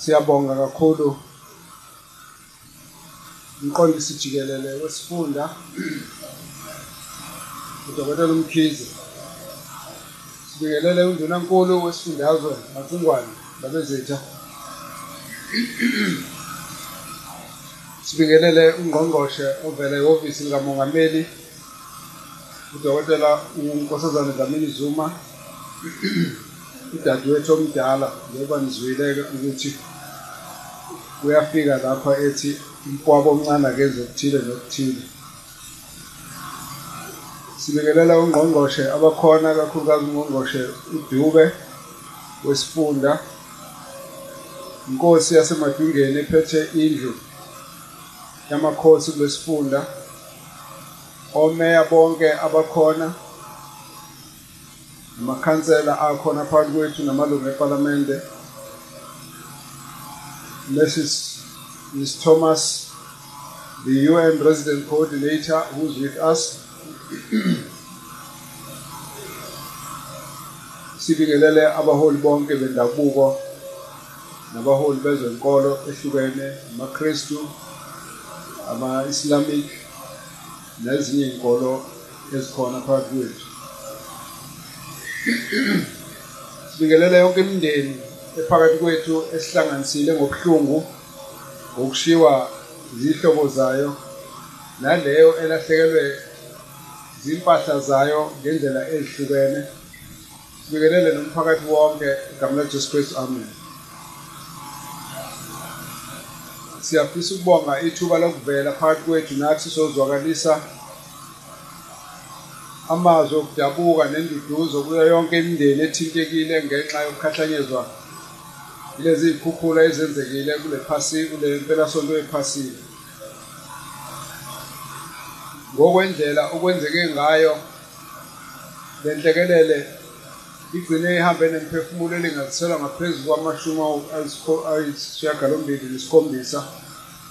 siyabonga kakhulu. Umqondisi jikelele wesifunda udokotela umkhize. Sibingelele undunankulu wesifundazwe macingwane labezitha sibingelele ungqongqoshe ovela ehhovisi likamongameli udokotela unkosazana dlamini zuma udadewethu omdala njengoba nizwileke ukuthi kuyafika lapha ethi umkwabo omncane akenze okuthile nokuthile. Sibingelela ungqongqoshe abakhona kakhulukazi ungqongqoshe udube wesifunda. Inkosi yasemadingeni ephethe indlu yamakhosi kulesifunda. Omeya bonke abakhona. Amakhansela akhona phakathi kwethu namalungu epalamente Mrs. Ms. Thomas, the UN resident coordinator who's with us. Sibingelele abaholi bonke bendabuko nabaholi bezenkolo ehlukene amaKristu ama-Islamic nezinye izinkolo ezikhona phakathi kwethu. Sibingelele yonke imindeni ephakathi kwethu esihlanganisile ngobuhlungu ngokushiwa izihlobo zayo naleyo elahlekelwe zimpahla zayo ngendlela ezihlukene. Sibikelele nomphakathi wonke igama laJesu Kristu amen. Siyafisa ukubonga ithuba lokuvela phakathi kwethu nathi sozwakalisa amazwi okudabuka nenduduzo kuyo yonke imindeni ethintekile ngenxa yokukhahlanyezwa lezi zikhukhula ezenzekile kule phasi kule mpelasonto ephasile. Ngokwendlela okwenzeke ngayo lenhlekelele igcine ihambe nemphefumulo elingathiselwa ngaphezu kwamashumi ayisishiyagalombili nesikhombisa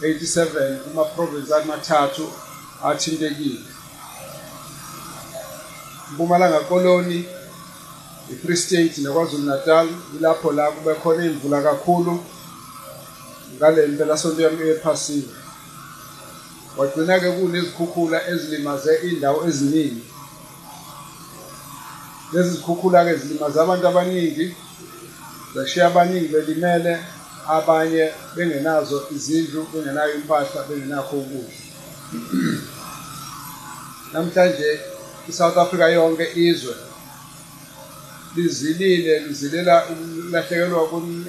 87 kuma-provinsi amathathu athintekile. Mpumalanga koloni i-free state nakwazulu natal ilapho la kube khona imvula kakhulu ngale mpelasonto yami ephasile. Kwagcina-ke kunezikhukhula ezilimaze iy'ndawo eziningi. Lezi zikhukhula-ke zilimaze abantu abaningi zashiya abaningi belimele abanye bengenazo izindlu bengenayo impahla bengenakho ukudla. Namhlanje i-south africa yonke izwe. Lizilile lizilela ukulahlekelwa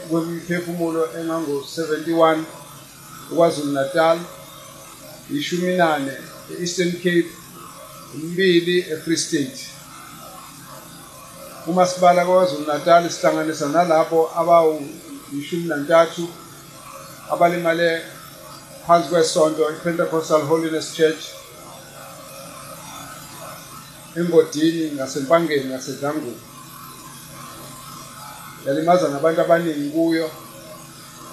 kwemiphefumulo engango-71 ukwazulu natal ishumi nane e-eastern cape umbili e-free state. Uma sibala kwazulu natal sihlanganisa nalabo abawu-ishumi nantathu abalimale phansi kwesonto i-pentecostal holiness church. Engodini ngasempangeni ngasedlangweni yalimaza nabantu abaningi kuyo.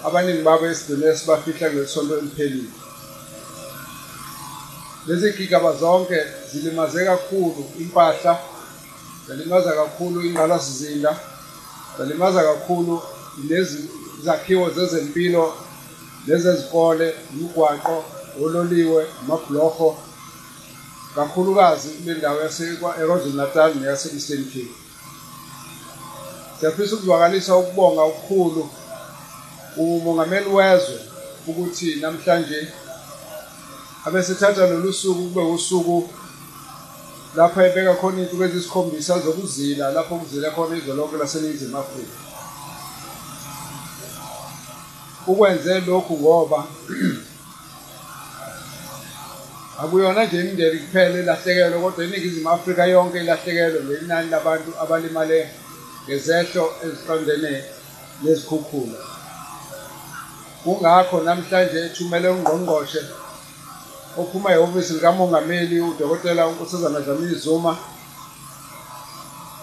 Abaningi babo esigcine sibafihla ngesonto eliphelile. Lezi gigaba zonke zilimaze kakhulu impahla zalimaza kakhulu ingqalasizinda zalimaza kakhulu nezakhiwo zezempilo nezezikole imigwaqo ololiwe amabhlorho kakhulukazi kule ndawo yasekwazulu natal neyase-eastern cape. Siyafisa ukuzwakalisa ukubonga okukhulu umongameli wezwe ukuthi namhlanje abesethatha lolu suku kube usuku lapho ebeka khona iy'nsuku ezisikhombisa zokuzila lapho kuzila khona izwe lonke laseningizimu afrika. Ukwenze lokhu ngoba akuyona nje imindeni kuphela elahlekelwe kodwa iningizimu afrika yonke ilahlekelwe ngenani labantu abalimale ngezehlo eziqondene nezikhukhula kungakho namhlanje ethumele ungqongqoshe ophuma ehhovisi likamongameli udokotela unkosazana dlamini zuma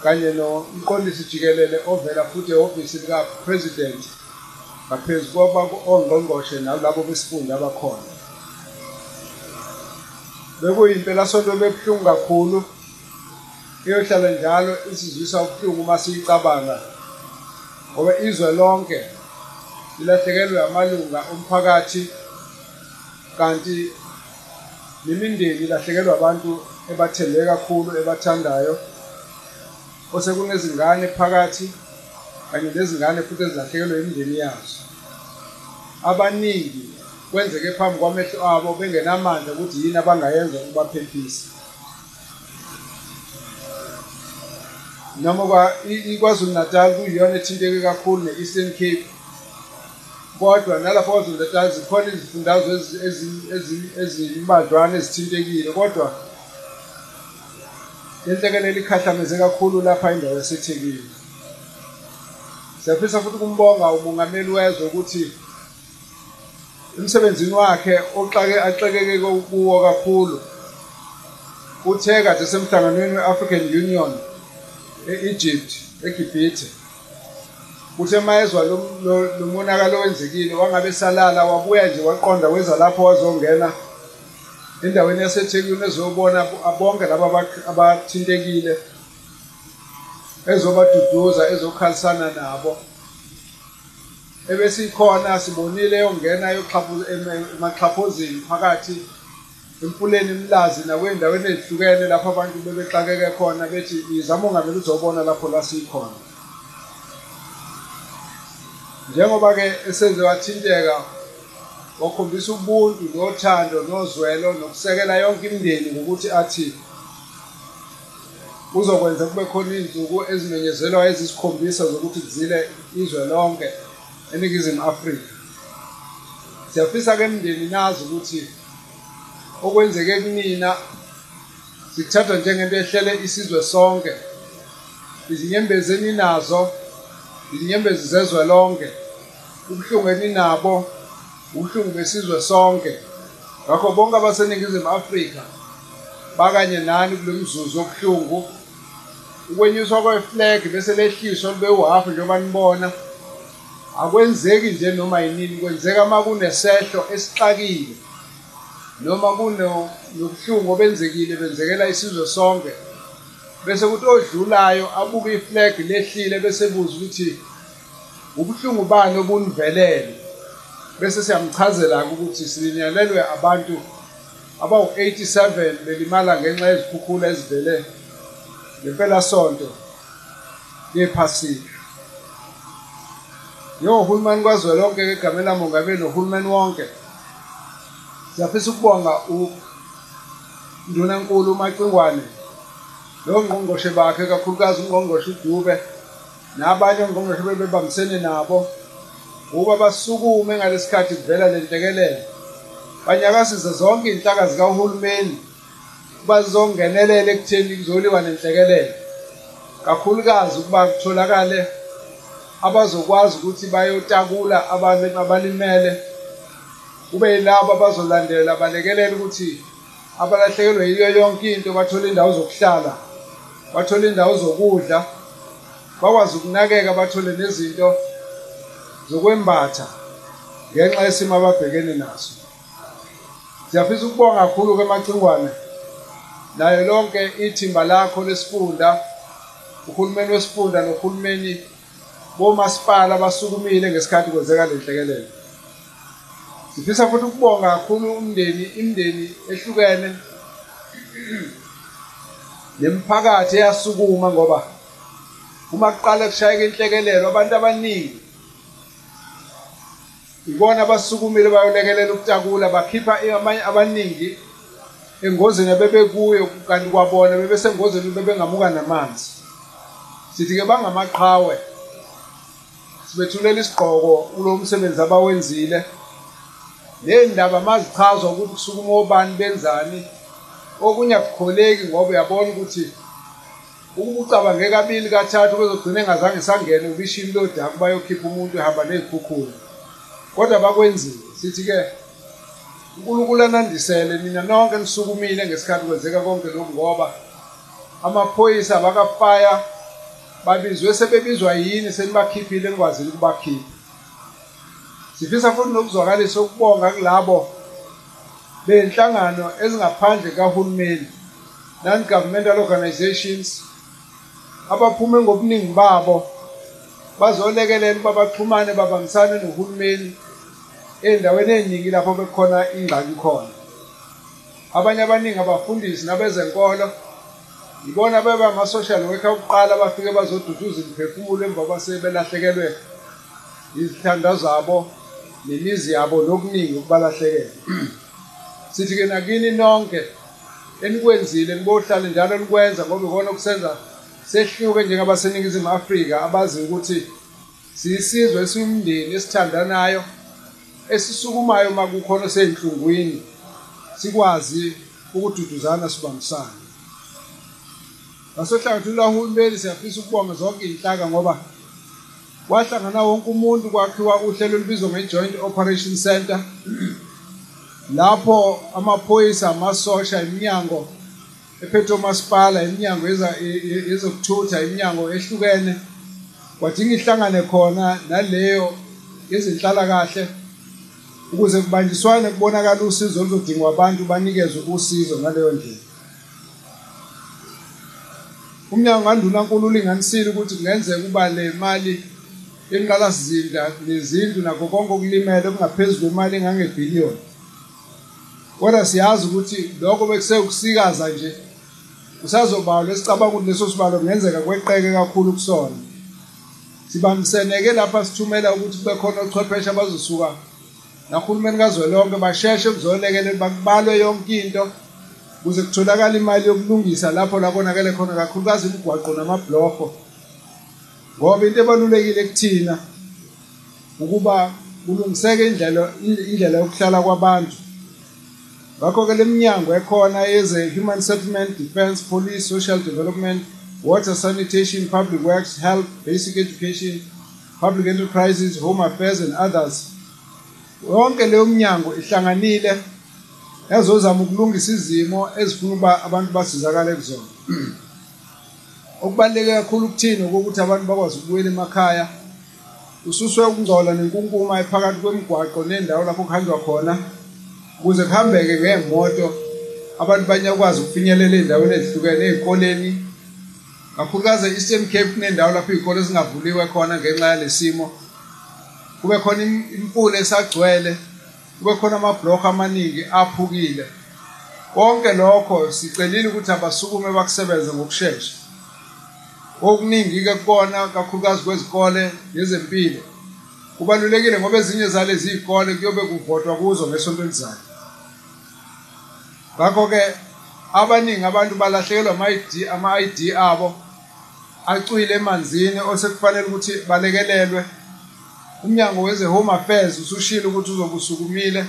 kanye nomqondisi jikelele ovela futhi ehhovisi lika-president ngaphezu koba ongqongqoshe nalabo besifunda abakhona. Bekuyimpelasonto bebuhlungu kakhulu. Iyohlala njalo isizwisa ubuhlungu uma siyicabanga ngoba izwe lonke ilahlekelwe amalunga omphakathi kanti nemindeni ilahlekelwa abantu ebathembe kakhulu ebathandayo. Osekunezingane phakathi kanye nezingane futhi ezilahlekelwe imindeni yazo. Abaningi kwenzeke phambi kwamehlo abo bengenamandla ukuthi yini abangayenza ukubaphephisa. Noma kwaZulu Natal kuyiyona ethinteke kakhulu ne-Eastern Cape kodwa nalapho kwaZulu Natal zikhona izifundazwe ezimbadlwana ezithintekile kodwa lenhlekelelo ikhahlameze kakhulu lapha indawo yaseThekwini. Siyafisa futhi kumbonga umongameli wezwe ukuthi emsebenzini wakhe oxake axekeke kuwo kakhulu. Uthe kade semhlanganweni we-African Union e-Egypt eGibhithe. Kuthe mayezwa lo monakalo wenzekile wangabe salala wabuya nje waqonda weza lapho wazongena endaweni yaseThekwini ezobona bonke laba abathintekile ezobaduduza ezokhalisana nabo. Ebesikhona sibonile yongena emaxhaphozini phakathi emfuleni imlazi nakwey'ndaweni ey'hlukene lapho abantu bebexakeke khona bethi izama ungamele uzobona lapho la sikhona. Njengoba-ke esenze wathinteka wakhombisa ubuntu nothando nozwelo nokusekela yonke imindeni ngokuthi athi uzokwenza kube khona iy'nsuku ezimenyezelwa ezisikhombisa zokuthi kuzile izwe lonke. eNingizimu Afrika. Siyafisa-ke emndeni nazi ukuthi okwenzeke kunina sikuthatha njengento ehlele isizwe sonke izinyembezi eninazo izinyembezi zezwe lonke ubuhlungu eninabo ubuhlungu besizwe sonke. Ngakho bonke abaseningizimu Afrika bakanye nani kule mzuzu wobuhlungu ukwenyuswa kweflag bese lehliswa libe uhafu njengoba nibona. Akwenzeki nje noma yinini kwenzeka uma kunesehlo esixakile noma kunobuhlungu obenzekile benzekela isizwe sonke. Bese kuthi odlulayo abuke iflag lehlile bese buza ukuthi ubuhlungu bani obunivelele bese siyamchazela ukuthi silinyalelwe abantu abawu-87 belimala ngenxa yezikhukhula ezivele ngempela sonto lephasika njengohulumeni kazwelonke egameni lamongameli nohulumeni wonke. Siyafisa ukubonga undunankulu umacingwane nongqongqoshe bakhe kakhulukazi ungqongqoshe udube nabanye ongqongqoshe bebebambisene nabo ukuba basukume ngalesi khathi kuvela le ntekelelo. Banyakasize zonke iy'nhlaka zikahulumeni bazongenelela ekutheni kuzoliwa nenhlekelelo kakhulukazi ukuba kutholakale abazokwazi ukuthi bayotakula abantu abalimele kube yilabo abazolandela balekelela ukuthi abalahlekelwe yiyo yonke into bathole indawo zokuhlala bathole indawo zokudla bakwazi ukunakeka bathole nezinto zokwembatha ngenxa yesimo ababhekene naso. Siyafisa ukubonga kakhulu kwemacingwane nayo lonke ithimba lakho lesifunda uhulumeni wesifunda nohulumeni bomasipala basukumile ngesikhathi kwenzeka le nhlekelelo sifisa futhi ukubonga kakhulu umndeni imindeni ehlukene. Nemiphakathi eyasukuma ngoba uma kuqala kushayeka inhlekelelo abantu abaningi ibona abasukumile bayolekelela ukutakula bakhipha amanye abaningi engozini abebekuyo kanti kwabona bebesengozini bebengamuka namanzi. Sithi-ke bangamaqhawe. Sibethulela isigqoko kulo msebenzi abawenzile. Ney'ndaba mazichazwa ukuthi kusukuma obani benzani. Okunye akukholeki ngoba uyabona ukuthi ukuba ucabange kabili kathathu bezogcina engazange sangene ubishini lodaku bayokhipha umuntu ehamba ney'khukhula. Kodwa bakwenzile sithi-ke unkulunkulu anandisele nina nonke nisukumile ngesikhathi kwenzeka konke lokhu ngoba amaphoyisa bakafaya babizwe sebebizwa yini senibakhiphile nikwazile ukubakhipha? Sifisa futhi nokuzwakalisa ukubonga kulabo bey'nhlangano ezingaphandle kahulumeni non-governmental organizations abaphume ngobuningi babo bazolekelela babaxhumane babambisane nohulumeni ey'ndaweni ey'ningi lapho bekhona ingxaki khona. Abanye abaningi abafundisi nabezenkolo yibona beba ama-social worker okuqala bafike bazoduduza imiphefumulo emva basebelahlekelwe izithandwa zabo nemizi yabo nokuningi ukubalahlekelwa. Sithi-ke nakini nonke enikwenzile nibohlale njalo nikwenza ngoba ikona okusenza sehluke njengabaseningizimu afrika abazi ukuthi siyisizwe esiwumndeni esithandanayo esisukumayo uma kukhona sey'nhlungwini sikwazi ukududuzana sibambisane. Ngasohlangothini lwahulumeni siyafisa ukubonga zonke iy'nhlaka ngoba kwahlangana wonke umuntu kwakhiwa uhlelo olubizwa nge-joint operation center. Lapho amaphoyisa amasosha iminyango ephethe umasipala iminyango yezokuthutha iminyango ehlukene kwadinga ihlangane khona naleyo yezenhlalakahle ukuze kubanjiswane kubonakala usizo oluzodingwa abantu banikezwe usizo ngaleyo ndlela. Umnyango kandunankulu ulinganisile ukuthi kungenzeka ukuba le mali yenqalasizinda nezindlu nakho konke okulimele okungaphezu kwemali engangebhiliyoni. Kodwa siyazi ukuthi lokho bekusekusikaza nje usazobalwa esicabanga ukuthi leso sibalo kungenzeka kweqeke kakhulu kusona. Sibambiseneke lapha sithumela ukuthi kube khona ochwepheshe abazosuka nahulumeni kazwelonke basheshe kuzolekelela bakubalwe yonke into. Ukuze kutholakale imali yokulungisa lapho la konakele khona kakhulukazi imigwaqo namabhlorho. Ngoba into ebalulekile kuthina ukuba kulungiseke indlela indlela yokuhlala kwabantu. Ngakho-ke le minyango ekhona yeze-human settlement defence police social development water sanitation public works health basic education public enterprises home affairs and others. Yonke leyo mnyango ihlanganile yazozama ukulungisa izimo ezifuna ukuba abantu basizakale kuzona. Okubaluleke kakhulu kuthina ukuthi abantu bakwazi ukubuyela emakhaya ususwe ukungcola nenkunkuma ephakathi kwemigwaqo nendawo lapho kuhanjwa khona ukuze kuhambeke ngemoto abantu banyakwazi ukufinyelela ey'ndaweni ezihlukene ey'koleni kakhulukazi e-eastern cape kunendawo lapho iy'kole zingavuliwe khona ngenxa yalesimo kube khona imfula esagcwele kube khona amabhlokho amaningi aphukile. Konke lokho sicelile ukuthi abasukume bakusebenze ngokushesha. Okuningi-ke kubona kakhulukazi kwezikole nezempilo. Kubalulekile ngoba ezinye zalezi iy'kole kuyobe kuvotwa kuzo ngesonto elizayo. Ngakho-ke abaningi abantu balahlekelwa ama-ID abo acwile emanzini osekufanele ukuthi balekelelwe. Umnyango weze-home affairs usushile ukuthi uzobe usukumile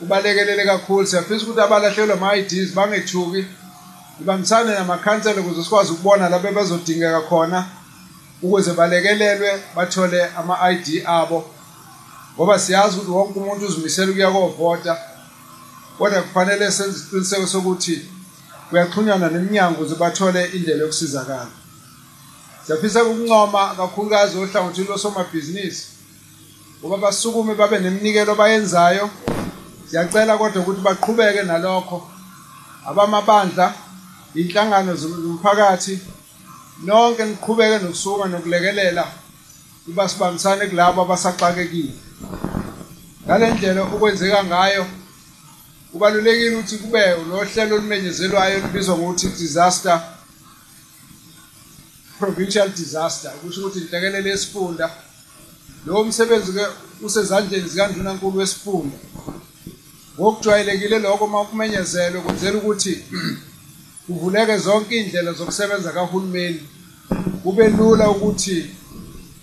ubalekelele kakhulu. Siyafisa ukuthi abalahlekelwa ama-IDs bangethuki ibambisane namakhansela ukuze sikwazi ukubona lapho bezodingeka khona ukuze balekelelwe bathole ama-ID abo. Ngoba siyazi ukuthi wonke umuntu uzimisela ukuya kovota. Kodwa kufanele senze isiqiniseko sokuthi kuyaxhunyana neminyango ukuze bathole indlela yokusizakala. Siyafisa ukuncoma kakhulukazi ohlangothini losomabhizinisi. Ngoba basukume babe neminikelo bayenzayo siyacela kodwa ukuthi baqhubeke nalokho. Abamabandla inhlangano zomphakathi nonke niqhubeke nokusuka nokulekelela kuba sibambisane kulabo abasaxakekile. Ngale ndlela okwenzeka ngayo kubalulekile ukuthi kube nohlelo olumenyezelwayo olubizwa ngokuthi disaster provincial disaster kusho ukuthi inhlekelele yesifunda. Lowo msebenzi-ke usezandleni zikandunankulu wesifunda ngokujwayelekile lokho uma kumenyezelwe kwenzela ukuthi kuvuleke zonke iy'ndlela zokusebenza kahulumeni. Kube lula ukuthi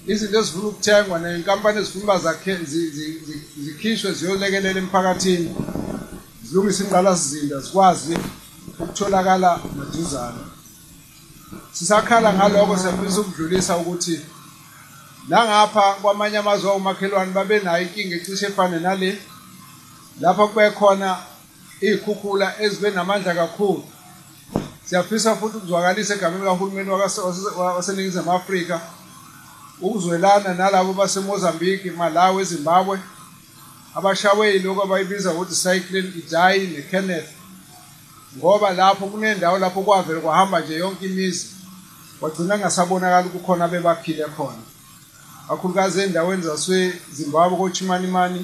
izinto ezifuna ukuthengwa ney'nkampani ezifuna uba zikhishwe ziyolekelela emphakathini zilungise ingqalasizinda zikwazi ukutholakala maduzane. Sisakhala ngalokho siyafisa ukudlulisa ukuthi nangapha kwamanye amazwe omakhelwane babe nayo inkinga ecishe efane nale lapho kube khona iy'khukhula ezibe namandla kakhulu. Siyafisa futhi ukuzwakalisa egameni kahulumeni waseningizimu afrika ukuzwelana nalabo basemozambique malawi ezimbabwe abashawe yilokhu abayibiza ngokuthi cyclone idai nekenneth ngoba lapho kunendawo lapho kwavele kwahamba nje yonke imizi kwagcina ngasabonakala ukukhona bebaphile khona. Kakhulukazi ey'ndaweni zasezimbabwe kochimanimani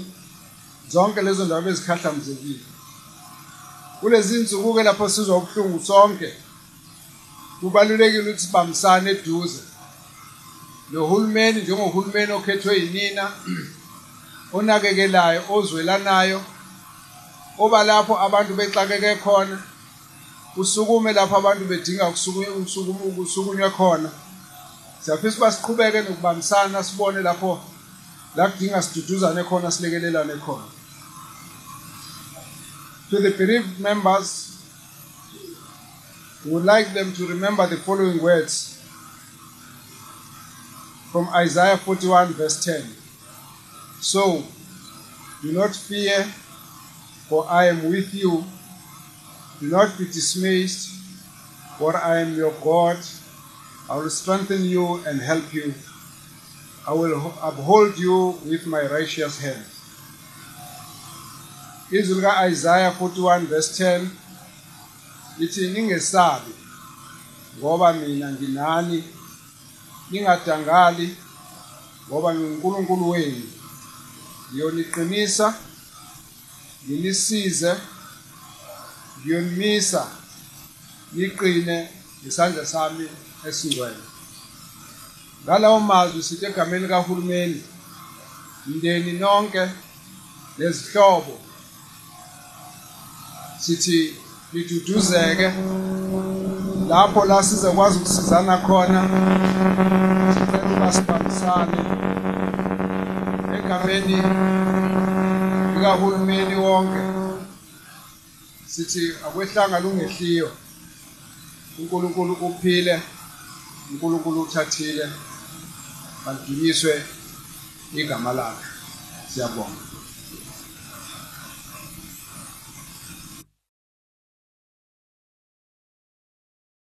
zonke lezo ndawo bezikhahlamezekile kulezi nsuku-ke lapho sizwa ubuhlungu sonke kubalulekile ukuthi sibambisane eduze. Nohulumeni njengohulumeni okhethwe yinina onakekelayo ozwelanayo oba lapho abantu bexakeke khona usukume lapho abantu bedinga ukusukunywe khona. Siyafisa siqhubeke nokubambisana sibone lapho la kudinga siduduzane khona silekelelane khona. To the bereaved members we would like them to remember the following words from Isaiah 41 verse 10 so do not fear for I am with you. Do not be dismayed for I am your God I will strengthen you and help you. I will uphold you with my righteous hand. Izwi lika Isaiah 41 verse 10 lithi ningesabi ngoba mina nginani? Ningadangali ngoba nginguNkulunkulu wenu. Ngiyoniqinisa nginisize ngiyonimisa. Niqine ngesandla sami. Esingcwele ngalawo mazwi sithi egameni kahulumeni mndeni nonke nezihlobo sithi liduduzeke lapho la sizakwazi ukusizana khona sicela uba sibambisane. Egameni likahulumeni wonke sithi akwehlanga lungehliyo uNkulunkulu uphile uNkulunkulu uthathile badunyiswe igama lakhe. Siyabonga.